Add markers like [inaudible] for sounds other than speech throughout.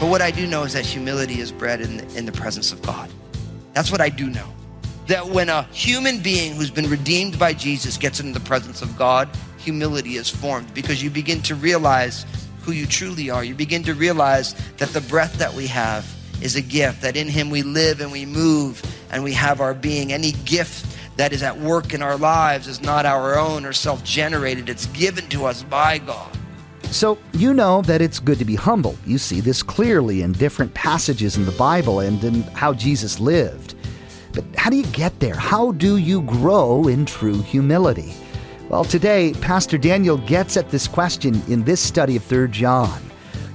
But what I do know is that humility is bred in the, in the presence of God. That's what I do know. That when a human being who's been redeemed by Jesus gets into the presence of God, humility is formed because you begin to realize who you truly are. You begin to realize that the breath that we have is a gift, that in Him we live and we move and we have our being. Any gift that is at work in our lives is not our own or self generated, it's given to us by God. So, you know that it's good to be humble. You see this clearly in different passages in the Bible and in how Jesus lived. But how do you get there? How do you grow in true humility? Well, today, Pastor Daniel gets at this question in this study of 3 John.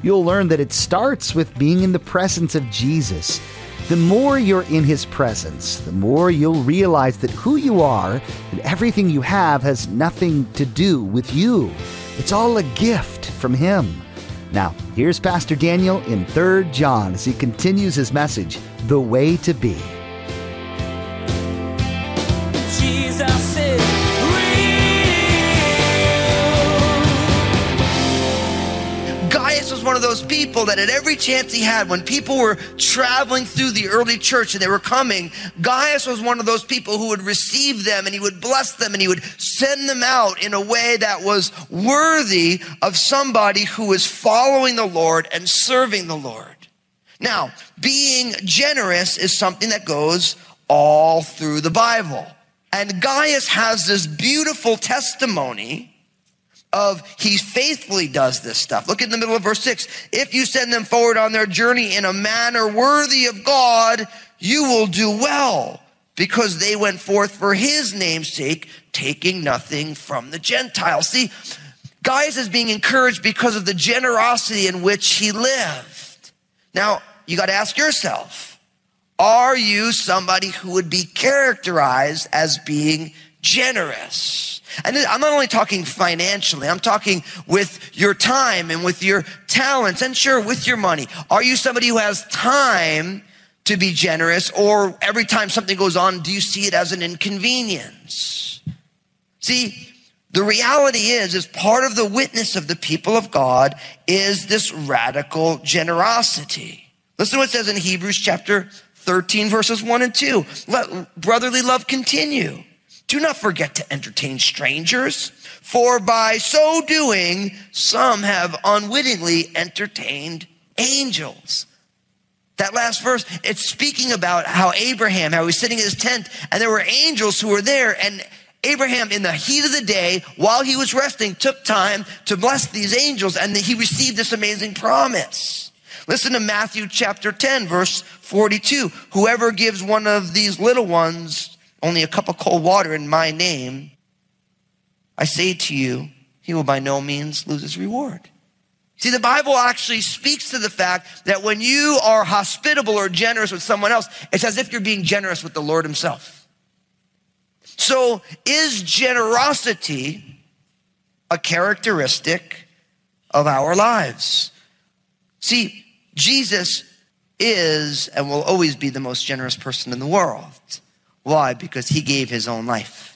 You'll learn that it starts with being in the presence of Jesus. The more you're in his presence, the more you'll realize that who you are and everything you have has nothing to do with you. It's all a gift from him. Now, here's Pastor Daniel in 3 John as he continues his message, The Way to Be. People that at every chance he had, when people were traveling through the early church and they were coming, Gaius was one of those people who would receive them and he would bless them and he would send them out in a way that was worthy of somebody who was following the Lord and serving the Lord. Now, being generous is something that goes all through the Bible. And Gaius has this beautiful testimony of he faithfully does this stuff. Look in the middle of verse six. If you send them forward on their journey in a manner worthy of God, you will do well because they went forth for his name's sake, taking nothing from the Gentiles. See, Gaius is being encouraged because of the generosity in which he lived. Now, you got to ask yourself, are you somebody who would be characterized as being generous? And I'm not only talking financially, I'm talking with your time and with your talents and sure, with your money. Are you somebody who has time to be generous or every time something goes on, do you see it as an inconvenience? See, the reality is, is part of the witness of the people of God is this radical generosity. Listen to what it says in Hebrews chapter 13 verses 1 and 2. Let brotherly love continue. Do not forget to entertain strangers, for by so doing, some have unwittingly entertained angels. That last verse, it's speaking about how Abraham, how he was sitting in his tent, and there were angels who were there, and Abraham, in the heat of the day, while he was resting, took time to bless these angels, and he received this amazing promise. Listen to Matthew chapter 10, verse 42. Whoever gives one of these little ones only a cup of cold water in my name, I say to you, he will by no means lose his reward. See, the Bible actually speaks to the fact that when you are hospitable or generous with someone else, it's as if you're being generous with the Lord himself. So is generosity a characteristic of our lives? See, Jesus is and will always be the most generous person in the world. Why? Because he gave his own life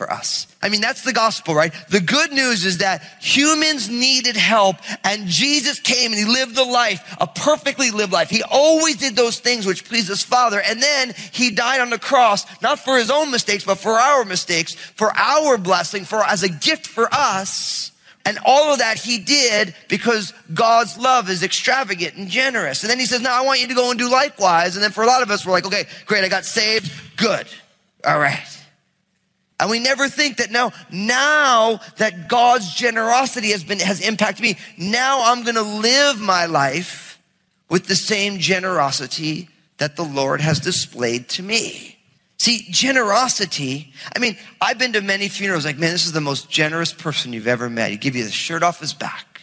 for us. I mean, that's the gospel, right? The good news is that humans needed help and Jesus came and he lived the life, a perfectly lived life. He always did those things which pleased his father. And then he died on the cross, not for his own mistakes, but for our mistakes, for our blessing, for as a gift for us. And all of that he did because God's love is extravagant and generous. And then he says, now I want you to go and do likewise. And then for a lot of us, we're like, okay, great. I got saved. Good. All right. And we never think that now, now that God's generosity has been, has impacted me, now I'm going to live my life with the same generosity that the Lord has displayed to me. See, generosity, I mean, I've been to many funerals like, man, this is the most generous person you've ever met. He give you the shirt off his back.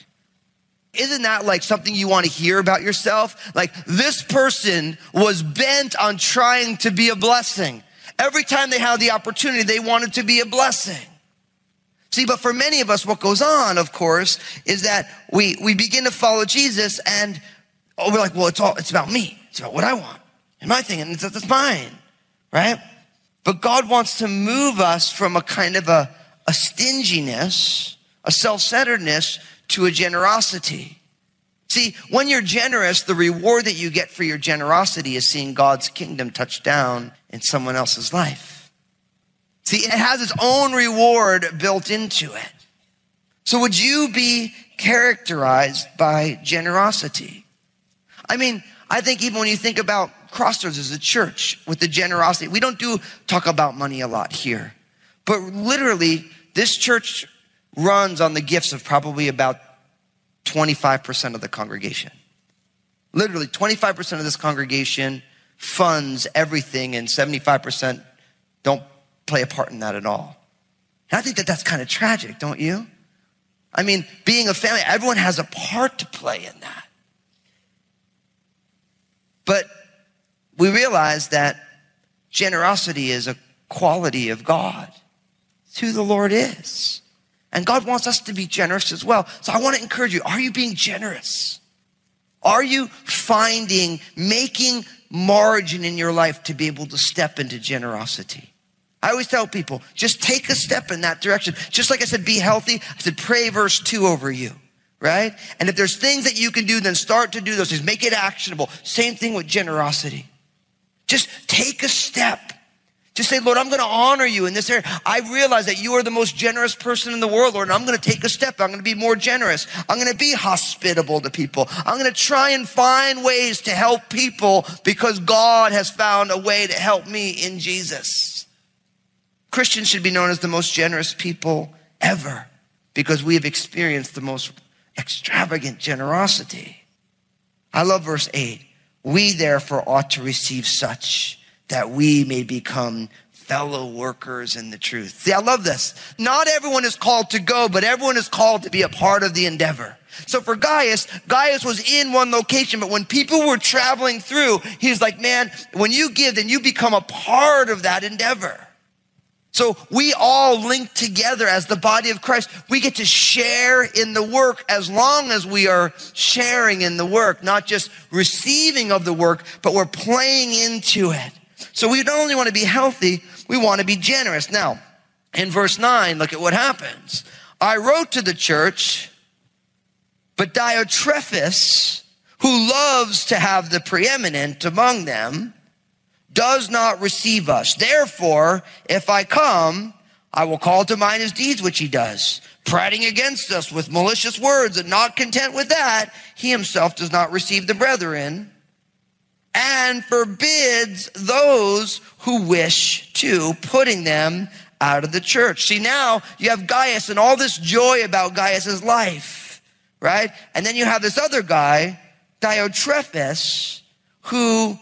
Isn't that like something you want to hear about yourself? Like, this person was bent on trying to be a blessing. Every time they had the opportunity, they wanted to be a blessing. See, but for many of us, what goes on, of course, is that we, we begin to follow Jesus and oh, we're like, well, it's all, it's about me. It's about what I want and my thing and it's, it's mine, right? But God wants to move us from a kind of a, a stinginess, a self-centeredness to a generosity. See, when you're generous, the reward that you get for your generosity is seeing God's kingdom touch down in someone else's life. See, it has its own reward built into it. So would you be characterized by generosity? I mean, I think even when you think about Crossroads as a church with the generosity, we don't do talk about money a lot here. But literally, this church runs on the gifts of probably about 25% of the congregation. Literally, 25% of this congregation funds everything, and 75% don't play a part in that at all. And I think that that's kind of tragic, don't you? I mean, being a family, everyone has a part to play in that. But we realize that generosity is a quality of God. It's who the Lord is. And God wants us to be generous as well. So I want to encourage you. Are you being generous? Are you finding, making margin in your life to be able to step into generosity? I always tell people, just take a step in that direction. Just like I said, be healthy. I said, pray verse two over you, right? And if there's things that you can do, then start to do those things. Make it actionable. Same thing with generosity. Just take a step. Just say, Lord, I'm going to honor you in this area. I realize that you are the most generous person in the world, Lord, and I'm going to take a step. I'm going to be more generous. I'm going to be hospitable to people. I'm going to try and find ways to help people because God has found a way to help me in Jesus. Christians should be known as the most generous people ever because we have experienced the most extravagant generosity. I love verse 8. We therefore ought to receive such that we may become fellow workers in the truth. See, I love this. Not everyone is called to go, but everyone is called to be a part of the endeavor. So for Gaius, Gaius was in one location, but when people were traveling through, he's like, man, when you give, then you become a part of that endeavor. So we all link together as the body of Christ. We get to share in the work as long as we are sharing in the work, not just receiving of the work, but we're playing into it. So we don't only want to be healthy, we want to be generous. Now, in verse 9, look at what happens. I wrote to the church, but Diotrephes, who loves to have the preeminent among them, does not receive us. Therefore, if I come, I will call to mind his deeds which he does, prating against us with malicious words, and not content with that, he himself does not receive the brethren, and forbids those who wish to, putting them out of the church. See, now you have Gaius and all this joy about Gaius's life, right? And then you have this other guy, Diotrephes, who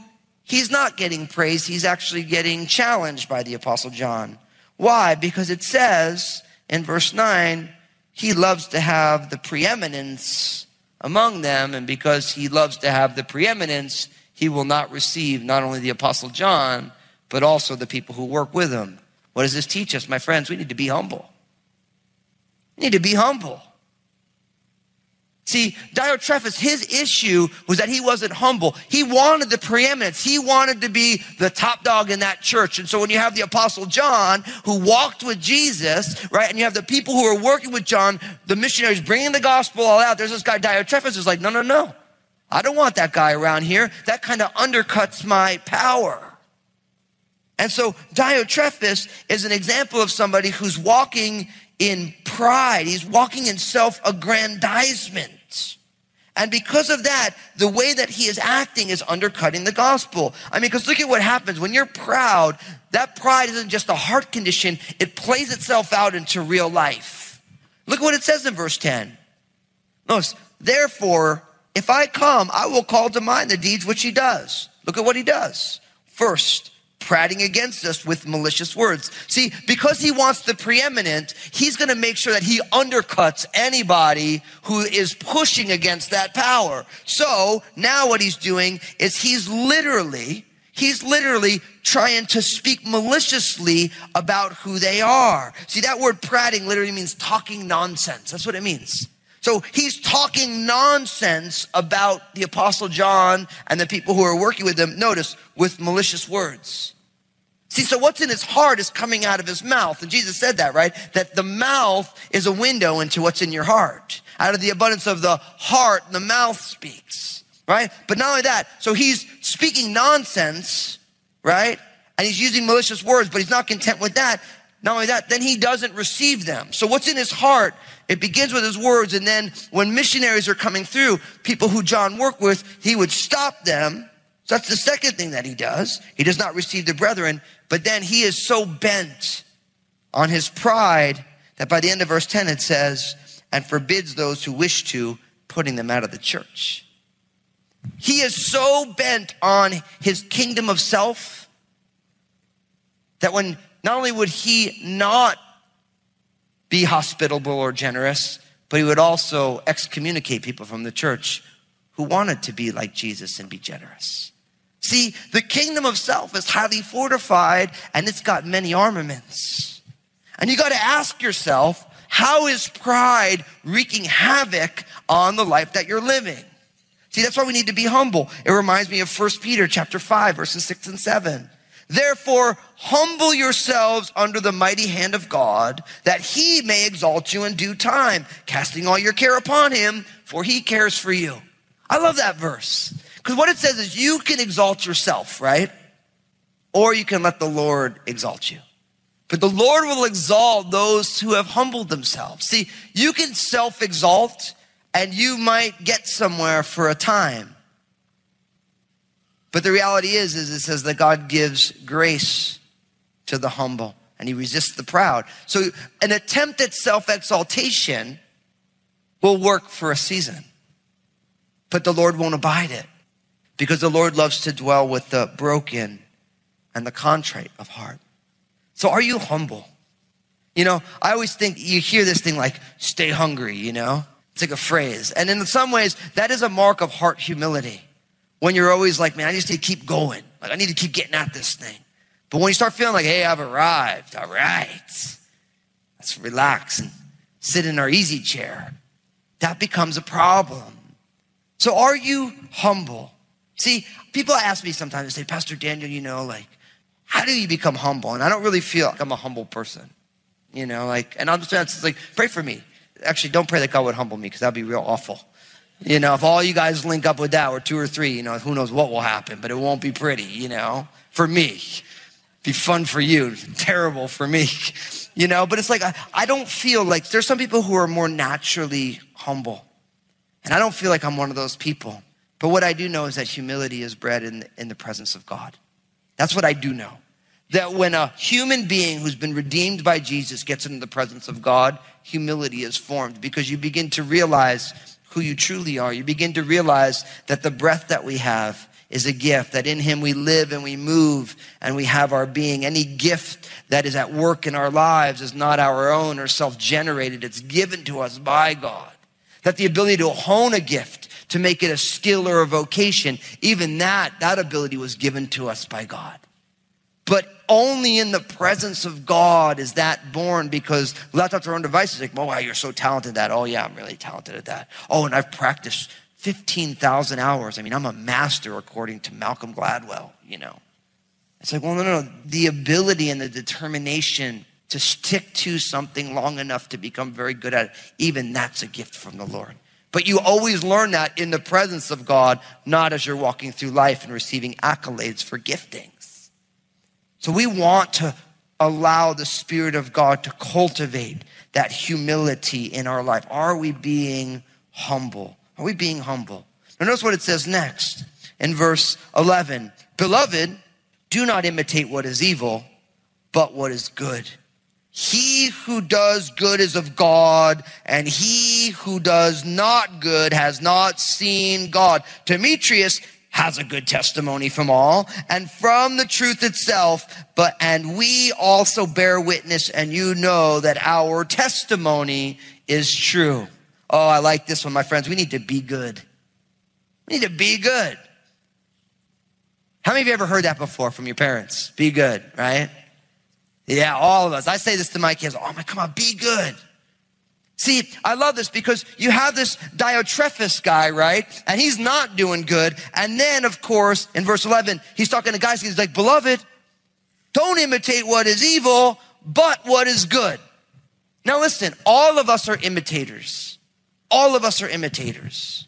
he's not getting praise. He's actually getting challenged by the apostle John. Why? Because it says in verse nine, he loves to have the preeminence among them. And because he loves to have the preeminence, he will not receive not only the apostle John, but also the people who work with him. What does this teach us? My friends, we need to be humble. We need to be humble. See, Diotrephes, his issue was that he wasn't humble. He wanted the preeminence. He wanted to be the top dog in that church. And so when you have the apostle John who walked with Jesus, right? And you have the people who are working with John, the missionaries bringing the gospel all out. There's this guy Diotrephes who's like, no, no, no. I don't want that guy around here. That kind of undercuts my power. And so Diotrephes is an example of somebody who's walking in pride. He's walking in self-aggrandizement. And because of that, the way that he is acting is undercutting the gospel. I mean, because look at what happens when you're proud. That pride isn't just a heart condition. It plays itself out into real life. Look at what it says in verse 10. Notice, therefore, if I come, I will call to mind the deeds which he does. Look at what he does. First, prating against us with malicious words. See, because he wants the preeminent, he's going to make sure that he undercuts anybody who is pushing against that power. So now what he's doing is he's literally, He's literally trying to speak maliciously about who they are. See, that word prating literally means talking nonsense. That's what it means. So he's talking nonsense about the apostle John and the people who are working with him. Notice with malicious words. See, so what's in his heart is coming out of his mouth. And Jesus said that, right? That the mouth is a window into what's in your heart. Out of the abundance of the heart, the mouth speaks, right? But not only that, so he's speaking nonsense, right? And he's using malicious words, but he's not content with that. Not only that, then he doesn't receive them. So what's in his heart? It begins with his words. And then when missionaries are coming through, people who John worked with, he would stop them. So that's the second thing that he does. He does not receive the brethren. But then he is so bent on his pride that by the end of verse 10 it says, and forbids those who wish to, putting them out of the church. He is so bent on his kingdom of self that when not only would he not be hospitable or generous, but he would also excommunicate people from the church who wanted to be like Jesus and be generous. See, the kingdom of self is highly fortified and it's got many armaments. And you got to ask yourself, how is pride wreaking havoc on the life that you're living? See, that's why we need to be humble. It reminds me of 1 Peter chapter 5 verses 6 and 7. Therefore, humble yourselves under the mighty hand of God, that he may exalt you in due time, casting all your care upon him, for he cares for you. I love that verse. Because what it says is you can exalt yourself, right? Or you can let the Lord exalt you. But the Lord will exalt those who have humbled themselves. See, you can self exalt and you might get somewhere for a time. But the reality is, is it says that God gives grace to the humble and he resists the proud. So an attempt at self exaltation will work for a season, but the Lord won't abide it because the Lord loves to dwell with the broken and the contrite of heart. So are you humble? You know, I always think you hear this thing like, stay hungry, you know? It's like a phrase. And in some ways, that is a mark of heart humility. When you're always like, man, I just need to keep going. Like, I need to keep getting at this thing. But when you start feeling like, hey, I've arrived, all right, let's relax and sit in our easy chair, that becomes a problem. So are you humble? See, people ask me sometimes, they say, Pastor Daniel, you know, like, how do you become humble? And I don't really feel like I'm a humble person. You know, like, and I'm just like, pray for me. Actually, don't pray that God would humble me because that'd be real awful. You know, if all you guys link up with that or two or three, you know, who knows what will happen, but it won't be pretty, you know, for me. Be fun for you, [laughs] terrible for me, [laughs] you know, but it's like, I, I don't feel like there's some people who are more naturally humble. And I don't feel like I'm one of those people. But what I do know is that humility is bred in the, in the presence of God. That's what I do know. That when a human being who's been redeemed by Jesus gets into the presence of God, humility is formed because you begin to realize who you truly are. You begin to realize that the breath that we have is a gift, that in Him we live and we move and we have our being. Any gift that is at work in our lives is not our own or self generated, it's given to us by God. That the ability to hone a gift, to make it a skill or a vocation, even that, that ability was given to us by God. But only in the presence of God is that born because left to our own devices, like, oh, wow, you're so talented at that. Oh, yeah, I'm really talented at that. Oh, and I've practiced 15,000 hours. I mean, I'm a master according to Malcolm Gladwell, you know. It's like, well, no, no, the ability and the determination to stick to something long enough to become very good at it, even that's a gift from the Lord. But you always learn that in the presence of God, not as you're walking through life and receiving accolades for giftings. So we want to allow the Spirit of God to cultivate that humility in our life. Are we being humble? Are we being humble? Now notice what it says next in verse 11. Beloved, do not imitate what is evil, but what is good. He who does good is of God, and he who does not good has not seen God. Demetrius has a good testimony from all and from the truth itself, but, and we also bear witness and you know that our testimony is true. Oh, I like this one, my friends. We need to be good. We need to be good. How many of you ever heard that before from your parents? Be good, right? Yeah, all of us. I say this to my kids. Oh my, come on, be good. See, I love this because you have this Diotrephes guy, right? And he's not doing good. And then, of course, in verse 11, he's talking to Gaius, he's like, beloved, don't imitate what is evil, but what is good. Now listen, all of us are imitators. All of us are imitators.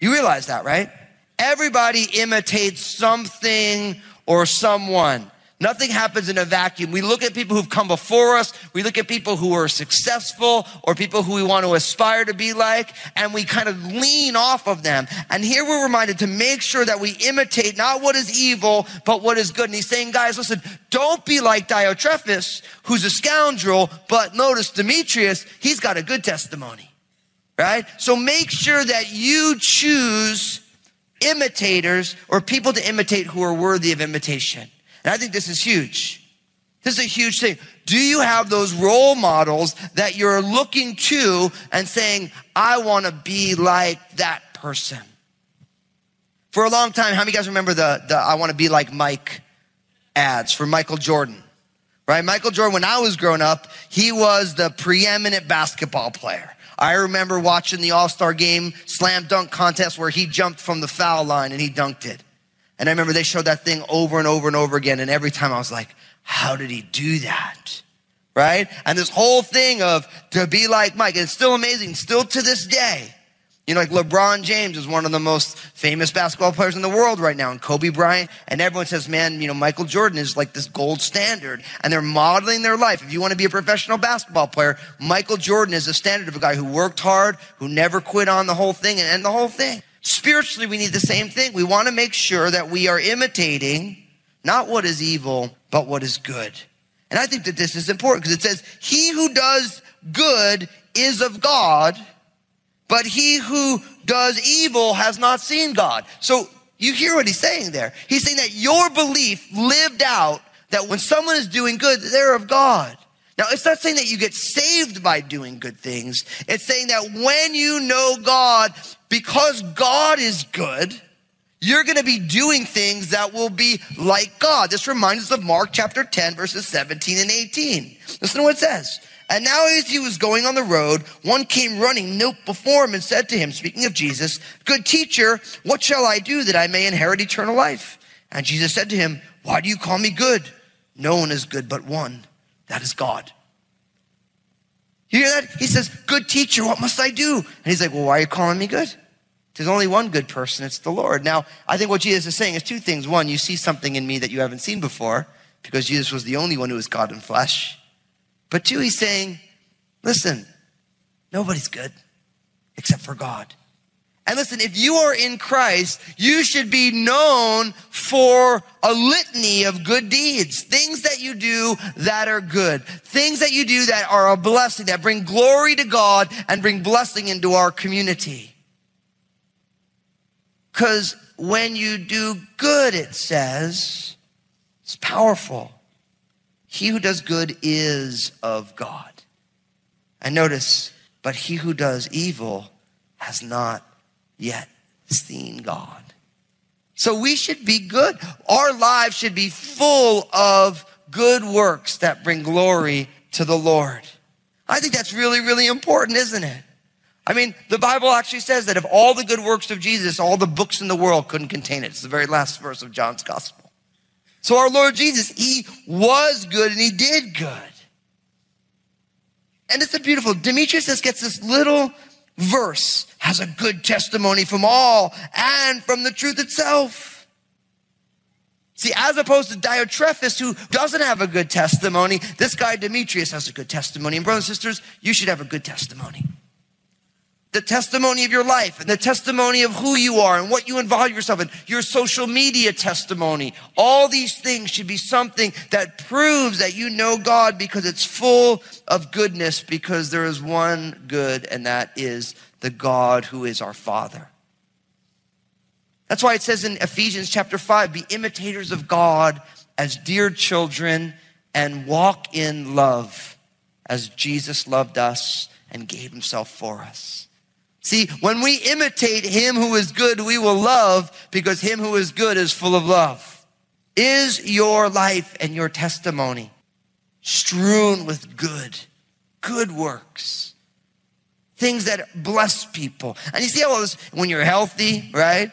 You realize that, right? Everybody imitates something or someone. Nothing happens in a vacuum. We look at people who've come before us. We look at people who are successful or people who we want to aspire to be like, and we kind of lean off of them. And here we're reminded to make sure that we imitate not what is evil, but what is good. And he's saying, guys, listen, don't be like Diotrephes, who's a scoundrel, but notice Demetrius, he's got a good testimony, right? So make sure that you choose imitators or people to imitate who are worthy of imitation. And I think this is huge. This is a huge thing. Do you have those role models that you're looking to and saying, I want to be like that person? For a long time, how many guys remember the, the I want to be like Mike ads for Michael Jordan? Right? Michael Jordan, when I was growing up, he was the preeminent basketball player. I remember watching the All Star game slam dunk contest where he jumped from the foul line and he dunked it. And I remember they showed that thing over and over and over again. And every time I was like, how did he do that? Right? And this whole thing of to be like Mike, it's still amazing, still to this day. You know, like LeBron James is one of the most famous basketball players in the world right now, and Kobe Bryant, and everyone says, man, you know, Michael Jordan is like this gold standard, and they're modeling their life. If you want to be a professional basketball player, Michael Jordan is the standard of a guy who worked hard, who never quit on the whole thing, and the whole thing. Spiritually, we need the same thing. We want to make sure that we are imitating not what is evil, but what is good. And I think that this is important because it says, he who does good is of God, but he who does evil has not seen God. So you hear what he's saying there. He's saying that your belief lived out that when someone is doing good, they're of God. Now, it's not saying that you get saved by doing good things. It's saying that when you know God, because God is good, you're going to be doing things that will be like God. This reminds us of Mark chapter 10, verses 17 and 18. Listen to what it says. And now as he was going on the road, one came running, knelt before him and said to him, speaking of Jesus, good teacher, what shall I do that I may inherit eternal life? And Jesus said to him, why do you call me good? No one is good but one. That is God. You hear that? He says, good teacher, what must I do? And he's like, well, why are you calling me good? There's only one good person. It's the Lord. Now, I think what Jesus is saying is two things. One, you see something in me that you haven't seen before because Jesus was the only one who was God in flesh. But two, he's saying, listen, nobody's good except for God. And listen, if you are in Christ, you should be known for a litany of good deeds, things that you do that are good, things that you do that are a blessing, that bring glory to God and bring blessing into our community. Because when you do good, it says, it's powerful. He who does good is of God. And notice, but he who does evil has not yet seen God. So we should be good. Our lives should be full of good works that bring glory to the Lord. I think that's really, really important, isn't it? I mean, the Bible actually says that if all the good works of Jesus, all the books in the world couldn't contain it. It's the very last verse of John's gospel. So our Lord Jesus, he was good and he did good. And it's a beautiful, Demetrius just gets this little verse has a good testimony from all and from the truth itself. See, as opposed to Diotrephes, who doesn't have a good testimony, this guy Demetrius has a good testimony. And brothers and sisters, you should have a good testimony. The testimony of your life and the testimony of who you are and what you involve yourself in, your social media testimony. All these things should be something that proves that you know God because it's full of goodness because there is one good and that is the God who is our Father. That's why it says in Ephesians chapter 5 be imitators of God as dear children and walk in love as Jesus loved us and gave himself for us. See, when we imitate him who is good, we will love because him who is good is full of love. Is your life and your testimony strewn with good, good works? Things that bless people. And you see how this, when you're healthy, right?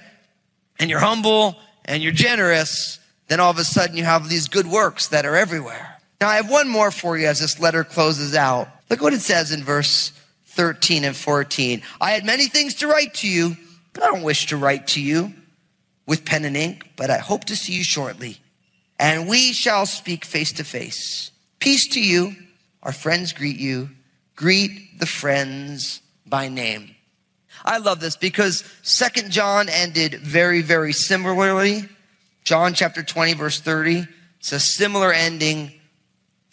And you're humble and you're generous, then all of a sudden you have these good works that are everywhere. Now I have one more for you as this letter closes out. Look what it says in verse 13 and 14. I had many things to write to you, but I don't wish to write to you with pen and ink, but I hope to see you shortly. And we shall speak face to face. Peace to you. Our friends greet you. Greet the friends by name. I love this because Second John ended very, very similarly. John chapter 20, verse 30. It's a similar ending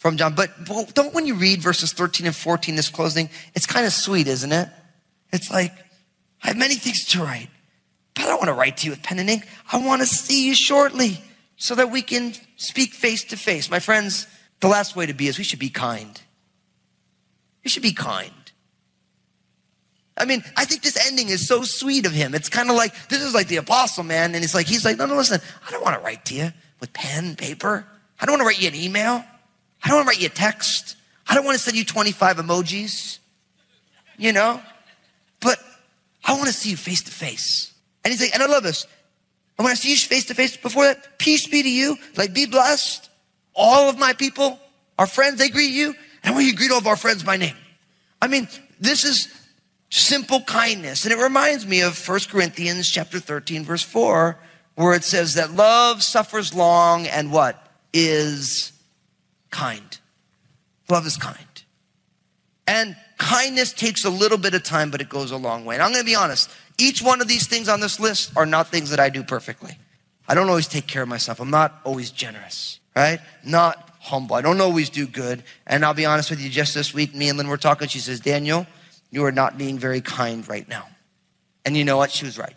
from John. But don't when you read verses 13 and 14, this closing, it's kind of sweet, isn't it? It's like, I have many things to write, but I don't want to write to you with pen and ink. I want to see you shortly so that we can speak face to face. My friends, the last way to be is we should be kind. We should be kind. I mean, I think this ending is so sweet of him. It's kind of like, this is like the apostle, man. And it's like, he's like, no, no, listen, I don't want to write to you with pen and paper. I don't want to write you an email. I don't want to write you a text. I don't want to send you 25 emojis, you know? But I want to see you face to face. And he's like, and I love this. And when I see you face to face before that, peace be to you. Like, be blessed. All of my people, our friends, they greet you. And want you greet all of our friends by name. I mean, this is simple kindness. And it reminds me of 1 Corinthians chapter 13, verse 4, where it says that love suffers long and what? Is kind. Love is kind. And kindness takes a little bit of time, but it goes a long way. And I'm going to be honest. Each one of these things on this list are not things that I do perfectly. I don't always take care of myself. I'm not always generous, right? Not humble. I don't always do good. And I'll be honest with you, just this week, me and Lynn were talking. She says, Daniel, you are not being very kind right now. And you know what? She was right.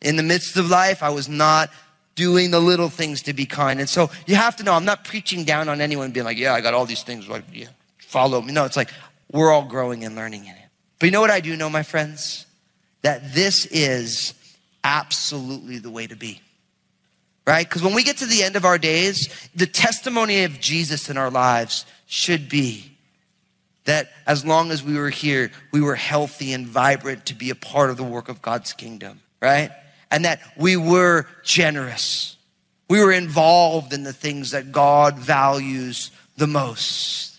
In the midst of life, I was not doing the little things to be kind. And so you have to know, I'm not preaching down on anyone being like, yeah, I got all these things. Like, yeah, follow me. No, it's like we're all growing and learning in it. But you know what I do know, my friends? That this is absolutely the way to be. Right? Because when we get to the end of our days, the testimony of Jesus in our lives should be that as long as we were here, we were healthy and vibrant to be a part of the work of God's kingdom, right? And that we were generous. We were involved in the things that God values the most,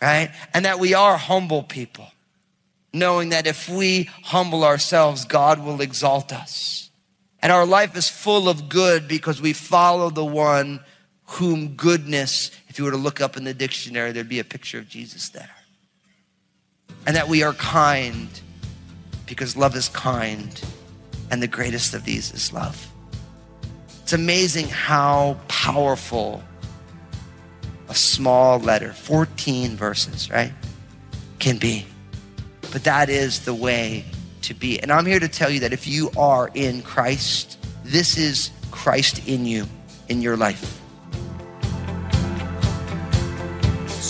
right? And that we are humble people, knowing that if we humble ourselves, God will exalt us. And our life is full of good because we follow the one whom goodness, if you were to look up in the dictionary, there'd be a picture of Jesus there. And that we are kind because love is kind and the greatest of these is love. It's amazing how powerful a small letter, 14 verses, right, can be. But that is the way to be. And I'm here to tell you that if you are in Christ, this is Christ in you, in your life.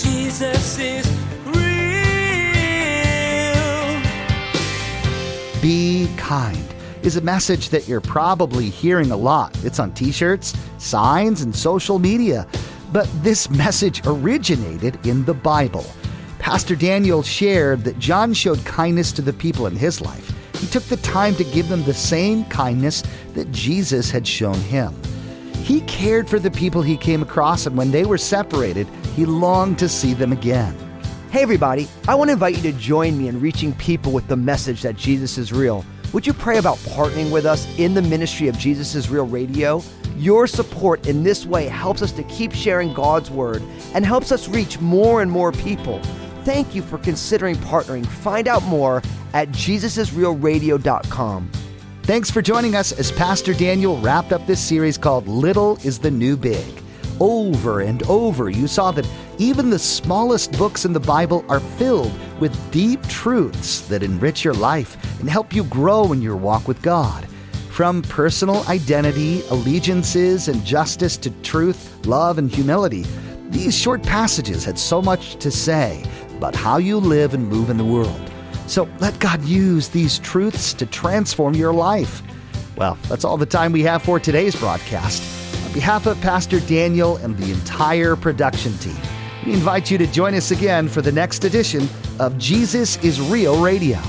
Jesus is real. Be kind is a message that you're probably hearing a lot. It's on t shirts, signs, and social media. But this message originated in the Bible. Pastor Daniel shared that John showed kindness to the people in his life. He took the time to give them the same kindness that Jesus had shown him. He cared for the people he came across, and when they were separated, he longed to see them again. Hey, everybody, I want to invite you to join me in reaching people with the message that Jesus is real. Would you pray about partnering with us in the ministry of Jesus is Real Radio? Your support in this way helps us to keep sharing God's word and helps us reach more and more people. Thank you for considering partnering. Find out more at jesusisrealradio.com. Thanks for joining us as Pastor Daniel wrapped up this series called Little is the New Big. Over and over, you saw that even the smallest books in the Bible are filled with deep truths that enrich your life and help you grow in your walk with God. From personal identity, allegiances, and justice to truth, love, and humility, these short passages had so much to say about how you live and move in the world. So let God use these truths to transform your life. Well, that's all the time we have for today's broadcast. On behalf of Pastor Daniel and the entire production team, we invite you to join us again for the next edition of Jesus is Real Radio.